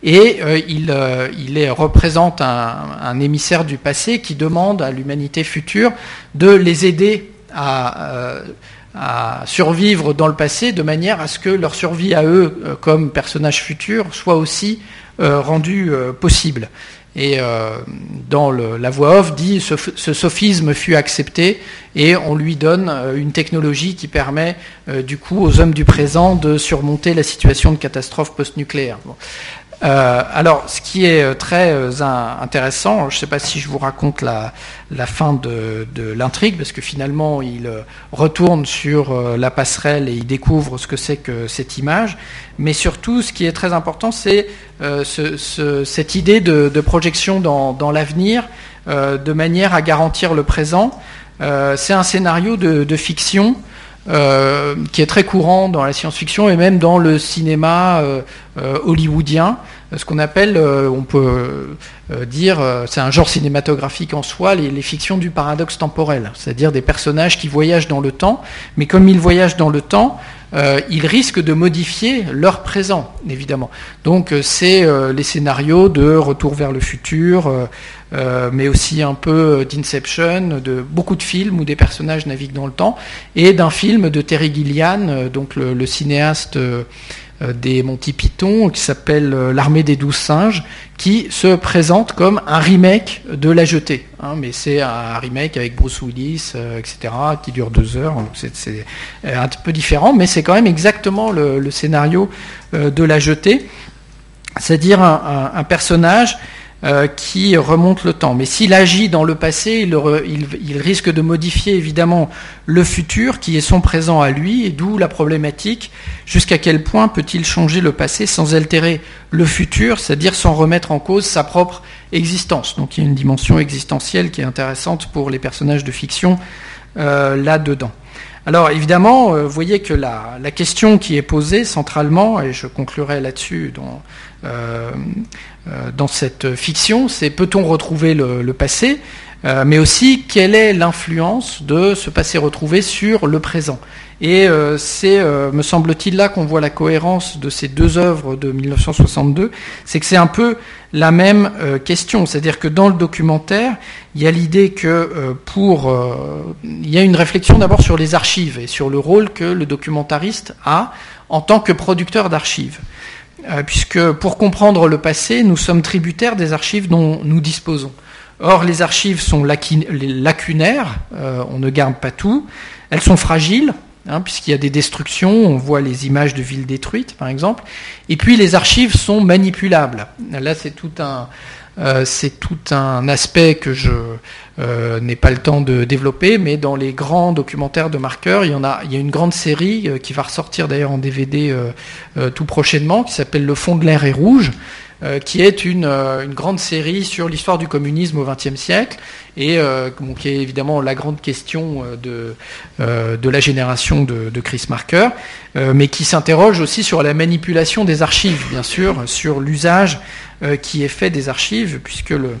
Speaker 2: Et euh, il, il représente un, émissaire du passé qui demande à l'humanité future de les aider à, survivre dans le passé de manière à ce que leur survie à eux, comme personnages futurs, soit aussi rendue possible et euh, dans la voix off dit ce, sophisme fut accepté et on lui donne euh, une technologie qui permet euh, du coup aux hommes du présent de surmonter la situation de catastrophe post-nucléaire. Euh, alors, ce qui est euh, très euh, intéressant, je ne sais pas si je vous raconte la, fin de, l'intrigue, parce que finalement, il retourne sur la passerelle et il découvre ce que c'est que cette image. Mais surtout, ce qui est très important, c'est ce, ce, cette idée de, projection dans, l'avenir, de manière à garantir le présent. c'est un scénario de fiction euh, qui est très courant dans la science-fiction et même dans le cinéma euh, euh, hollywoodien, ce qu'on appelle, on peut dire, c'est un genre cinématographique en soi, les, les fictions du paradoxe temporel, c'est-à-dire des personnages qui voyagent dans le temps, mais comme ils voyagent dans le temps, euh, ils risquent de modifier leur présent, évidemment. Donc c'est euh, les scénarios de Retour vers le futur, euh, mais aussi un peu d'Inception, de beaucoup de films où des personnages naviguent dans le temps, et d'un film de Terry Gilliam, donc le, cinéaste euh, des Monty Python qui s'appelle euh, L'armée des douze singes, qui se présente comme un remake de La Jetée. Hein, mais c'est un remake avec Bruce Willis, euh, etc., qui dure deux heures. C'est un peu différent, mais c'est quand même exactement le, scénario de La Jetée. C'est-à-dire un personnage euh, qui remonte le temps. Mais s'il agit dans le passé, il, risque de modifier évidemment le futur qui est son présent à lui, et d'où la problématique jusqu'à quel point peut-il changer le passé sans altérer le futur, c'est-à-dire sans remettre en cause sa propre existence. Donc il y a une dimension existentielle qui est intéressante pour les personnages de fiction euh, là-dedans. Alors évidemment, euh, vous voyez que la, question qui est posée centralement, et je conclurai là-dessus dans, euh, euh, cette fiction, c'est peut-on retrouver le, passé, mais aussi quelle est l'influence de ce passé retrouvé sur le présent? Et euh, c'est, euh, me semble-t-il, là qu'on voit la cohérence de ces deux œuvres de 1962, c'est que c'est un peu la même euh, question, c'est-à-dire que dans le documentaire, il y a l'idée que pour, il y a une réflexion d'abord sur les archives et sur le rôle que le documentariste a en tant que producteur d'archives. Euh, puisque pour comprendre le passé, nous sommes tributaires des archives dont nous disposons. Or, les archives sont lacunaires, euh, on ne garde pas tout, elles sont fragiles, hein, puisqu'il y a des destructions, on voit les images de villes détruites, par exemple, et puis les archives sont manipulables. Là, c'est tout un, euh, c'est tout un aspect que je euh, n'ai pas le temps de développer, mais dans les grands documentaires de marqueurs, il y en a, il y a une grande série euh, qui va ressortir d'ailleurs en DVD tout prochainement, qui s'appelle Le fond de l'air est rouge, euh, qui est une, une, grande série sur l'histoire du communisme au XXe siècle et bon, qui est évidemment la grande question de, la génération de, Chris Marker, mais qui s'interroge aussi sur la manipulation des archives, bien sûr, sur l'usage qui est fait des archives, puisque le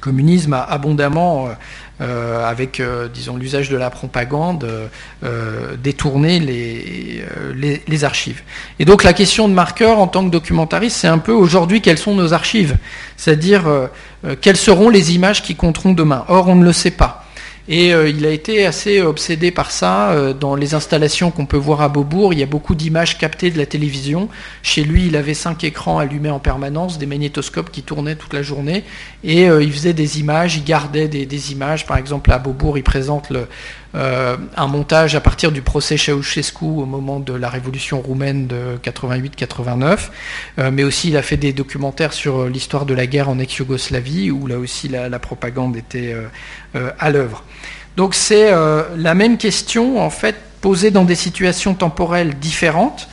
Speaker 2: communisme a abondamment, euh, avec, euh, disons, l'usage de la propagande, euh, détourné les, les, les, archives. Et donc la question de marqueur en tant que documentariste, c'est un peu aujourd'hui quelles sont nos archives, c'est-à-dire quelles seront les images qui compteront demain? Or, on ne le sait pas. Et euh, il a été assez obsédé par ça. Euh, dans les installations qu'on peut voir à Beaubourg, il y a beaucoup d'images captées de la télévision. Chez lui, il avait cinq écrans allumés en permanence, des magnétoscopes qui tournaient toute la journée. Et euh, il faisait des images, il gardait des, des, images. Par exemple, à Beaubourg, il présente le, un montage à partir du procès Ceausescu au moment de la révolution roumaine de 88-89, mais aussi il a fait des documentaires sur l'histoire de la guerre en ex-Yougoslavie, où là aussi la, propagande était à l'œuvre. Donc c'est la même question en fait posée dans des situations temporelles différentes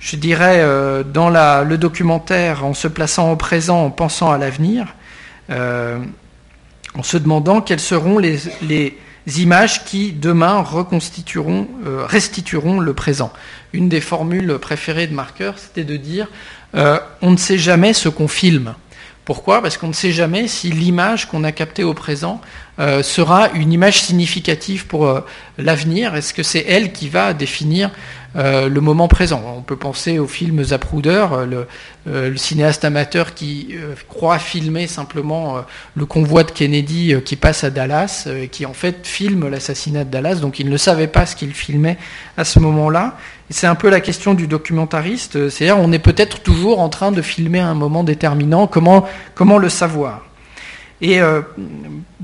Speaker 2: je dirais, euh, dans le documentaire, en se plaçant au présent, en pensant à l'avenir, euh, en se demandant quelles seront les, images qui, demain, reconstitueront, euh, restitueront le présent. Une des formules préférées de Marker, c'était de dire on ne sait jamais ce qu'on filme. Pourquoi? Parce qu'on ne sait jamais si l'image qu'on a captée au présent sera une image significative pour l'avenir. Est-ce que c'est elle qui va définir euh, le moment présent. On peut penser au film Zapruder, euh, le, cinéaste amateur qui euh, croit filmer simplement le convoi de Kennedy qui passe à Dallas, et qui en fait filme l'assassinat de Dallas, donc il ne savait pas ce qu'il filmait à ce moment-là. C'est un peu la question du documentariste, c'est-à-dire on est peut-être toujours en train de filmer un moment déterminant, comment, comment le savoir? Et euh,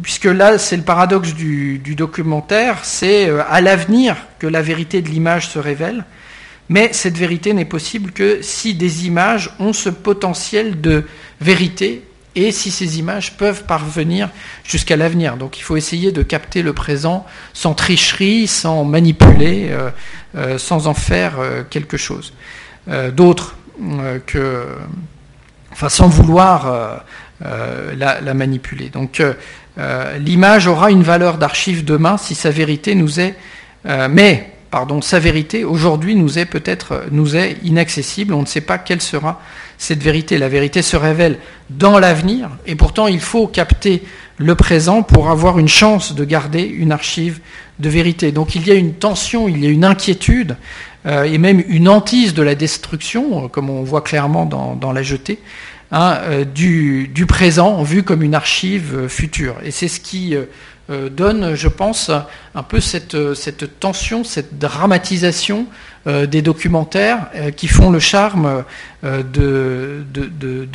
Speaker 2: puisque là, c'est le paradoxe du, documentaire, c'est euh, à l'avenir que la vérité de l'image se révèle, mais cette vérité n'est possible que si des images ont ce potentiel de vérité et si ces images peuvent parvenir jusqu'à l'avenir. Donc il faut essayer de capter le présent sans tricherie, sans manipuler, euh, sans en faire quelque chose d'autre que, enfin sans vouloir la, manipuler. Donc euh, euh, l'image aura une valeur d'archive demain si sa vérité nous est, mais pardon, sa vérité aujourd'hui nous est peut-être nous est inaccessible. On ne sait pas quelle sera cette vérité. La vérité se révèle dans l'avenir, et pourtant il faut capter le présent pour avoir une chance de garder une archive de vérité. Donc il y a une tension, il y a une inquiétude, et même une hantise de la destruction, comme on voit clairement dans la jetée, Hein, euh, du, présent vu comme une archive euh, future. Et c'est ce qui euh, donne, je pense, un peu cette, tension, cette dramatisation des documentaires qui font le charme de,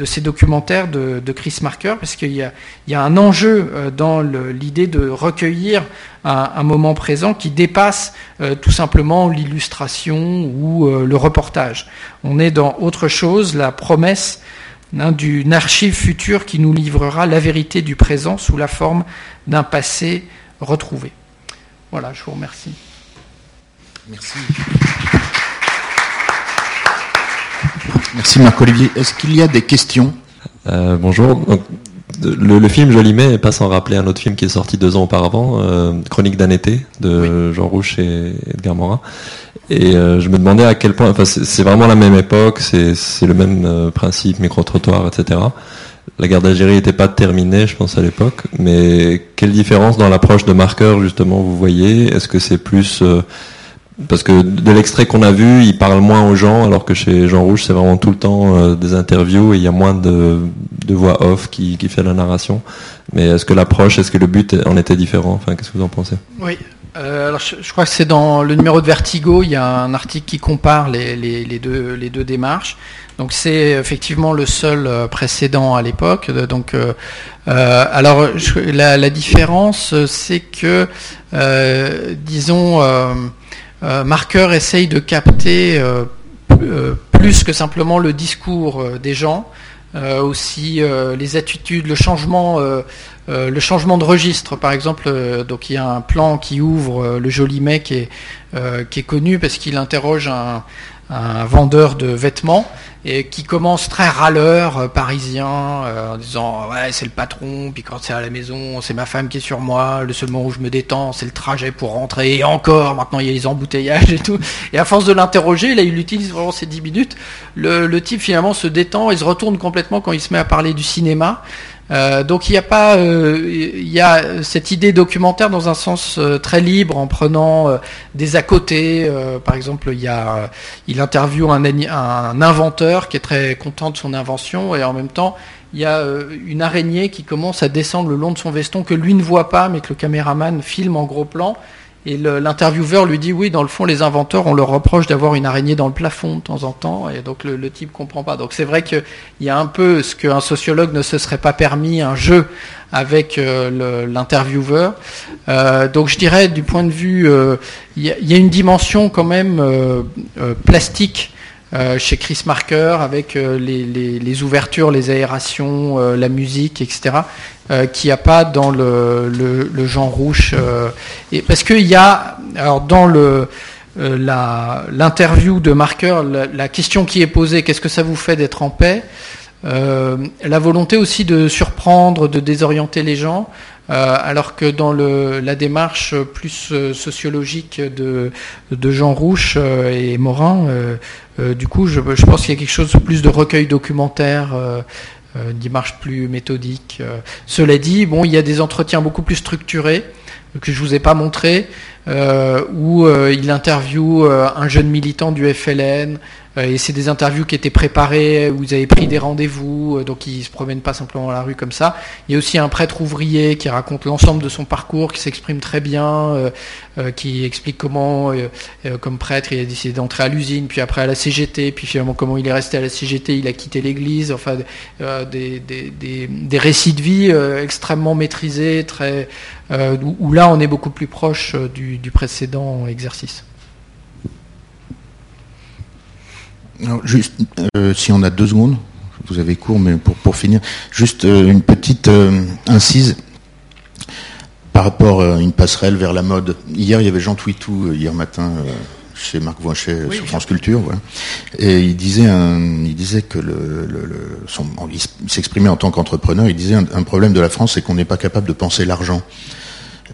Speaker 2: ces documentaires de, Chris Marker, parce qu'il y, a, un enjeu dans l'idée de recueillir un, moment présent qui dépasse tout simplement l'illustration ou le reportage. On est dans autre chose, la promesse Hein, d'une archive future qui nous livrera la vérité du présent sous la forme d'un passé retrouvé. Voilà, je vous remercie.
Speaker 1: Merci. Merci Marc-Olivier. Est-ce qu'il y a des questions?
Speaker 10: Euh, Bonjour. le, film Jolimet passe en rappeler un autre film qui est sorti deux ans auparavant, euh, Chronique d'un été, de Jean Rouche et Edgar Morin. Et euh, je me demandais à quel point, enfin c'est vraiment la même époque, c'est le même euh, principe, micro-trottoir, etc. La guerre d'Algérie n'était pas terminée, je pense, à l'époque, mais quelle différence dans l'approche de marqueur, justement, vous voyez? Est-ce que c'est plus... Euh, parce que de l'extrait qu'on a vu, il parle moins aux gens, alors que chez Jean Rouge, c'est vraiment tout le temps des interviews et il y a moins de, de voix off qui, qui fait la narration. Mais est-ce que l'approche, est-ce que le but en était différent? Enfin, qu'est-ce que vous en pensez?
Speaker 2: Oui, euh, je, crois que c'est dans le numéro de Vertigo, il y a un article qui compare les, deux, démarches. Donc c'est effectivement le seul euh, précédent à l'époque. Donc euh, alors la, différence, c'est que disons Marker essaye de capter plus que simplement le discours des gens. Aussi les attitudes, le changement euh, le changement de registre, par exemple, euh, donc il y a un plan qui ouvre euh, le joli mec qui est, connu parce qu'il interroge un, vendeur de vêtements et qui commence très râleur parisien en disant ouais c'est le patron puis quand c'est à la maison c'est ma femme qui est sur moi le seul moment où je me détends c'est le trajet pour rentrer et encore maintenant il y a les embouteillages et tout. Et à force de l'interroger là il utilise vraiment ces 10 minutes. Le, le type finalement se détend et se retourne complètement quand il se met à parler du cinéma euh, donc il n'y a pas, euh, il y a cette idée documentaire dans un sens euh, très libre en prenant des à côté. par exemple, il y interviewe un, un, inventeur qui est très content de son invention et en même temps il y a une araignée qui commence à descendre le long de son veston que lui ne voit pas mais que le caméraman filme en gros plan Et l'intervieweur lui dit oui, dans le fond, les inventeurs, on leur reproche d'avoir une araignée dans le plafond de temps en temps, et donc le, le type comprend pas. Donc c'est vrai qu'il y a un peu ce qu'un sociologue ne se serait pas permis, un jeu avec euh, l'intervieweur. Euh, donc je dirais du point de vue, euh, il y, a une dimension quand même plastique euh, chez Chris Marker avec euh, les, ouvertures, les aérations, euh, la musique, etc. qu'il n'y a pas dans le, Jean Rouge. et parce qu'il y a, alors dans l'interview de Marker, la, question qui est posée, qu'est-ce que ça vous fait d'être en paix euh, La volonté aussi de surprendre, de désorienter les gens. Euh, alors que dans la démarche plus sociologique de, Jean Rouche et Morin, euh, du coup, je, pense qu'il y a quelque chose de plus de recueil documentaire, euh, euh, une démarche plus méthodique. Cela dit, bon, il y a des entretiens beaucoup plus structurés que je vous ai pas montré, où il interviewe un jeune militant du FLN, euh, et c'est des interviews qui étaient préparées, vous avez pris des rendez-vous, euh, donc ils se promènent pas simplement dans la rue comme ça. Il y a aussi un prêtre ouvrier qui raconte l'ensemble de son parcours, qui s'exprime très bien, euh, qui explique comment, comme prêtre, il a décidé d'entrer à l'usine, puis après à la CGT, puis finalement comment il est resté à la CGT, il a quitté l'Église, enfin des, des, des, récits de vie extrêmement maîtrisés, où là on est beaucoup plus proche du précédent exercice.
Speaker 1: Juste, euh, si on a deux secondes, vous avez court, mais pour, pour finir, juste euh, une petite euh, incise par rapport à une passerelle vers la mode. Hier, il y avait Jean Twitou, hier matin, chez Marc Voinchet oui, sur France Culture, voilà. et il disait, un, il disait que le, le, le son, il s'exprimait en tant qu'entrepreneur, il disait un, un problème de la France, c'est qu'on n'est pas capable de penser l'argent.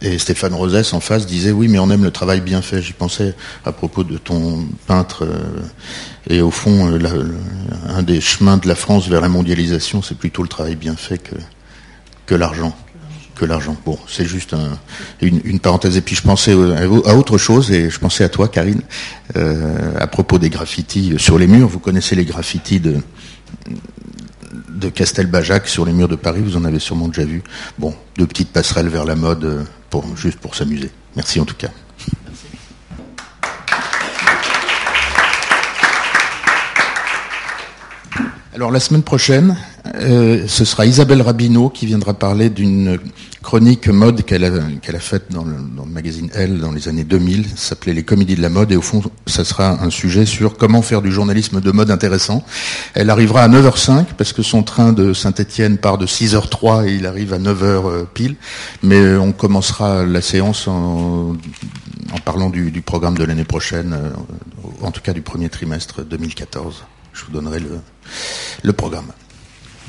Speaker 1: Et Stéphane Rosès en face disait oui mais on aime le travail bien fait. J'y pensais à propos de ton peintre euh, et au fond euh, un des chemins de la France vers la mondialisation c'est plutôt le travail bien fait que, l'argent. Que l'argent. Bon, c'est juste un, une, parenthèse. Et puis je pensais à autre chose et je pensais à toi, Karine, euh, à propos des graffitis sur les murs. Vous connaissez les graffitis de de Castelbajac sur les murs de Paris, vous en avez sûrement déjà vu. Bon, deux petites passerelles vers la mode, euh, juste pour s'amuser. Merci en tout cas. Alors la semaine prochaine, euh, ce sera Isabelle Rabineau qui viendra parler d'une chronique mode qu'elle a, a faite dans le, dans le, magazine Elle dans les années 2000, ça s'appelait Les comédies de la mode, et au fond, ça sera un sujet sur comment faire du journalisme de mode intéressant. Elle arrivera à 9h05, parce que son train de Saint-Etienne part de 6h03 et il arrive à 9h euh, pile, mais on commencera la séance en, en parlant du, du, programme de l'année prochaine, euh, en tout cas du premier trimestre 2014. Je vous donnerai le, le programme.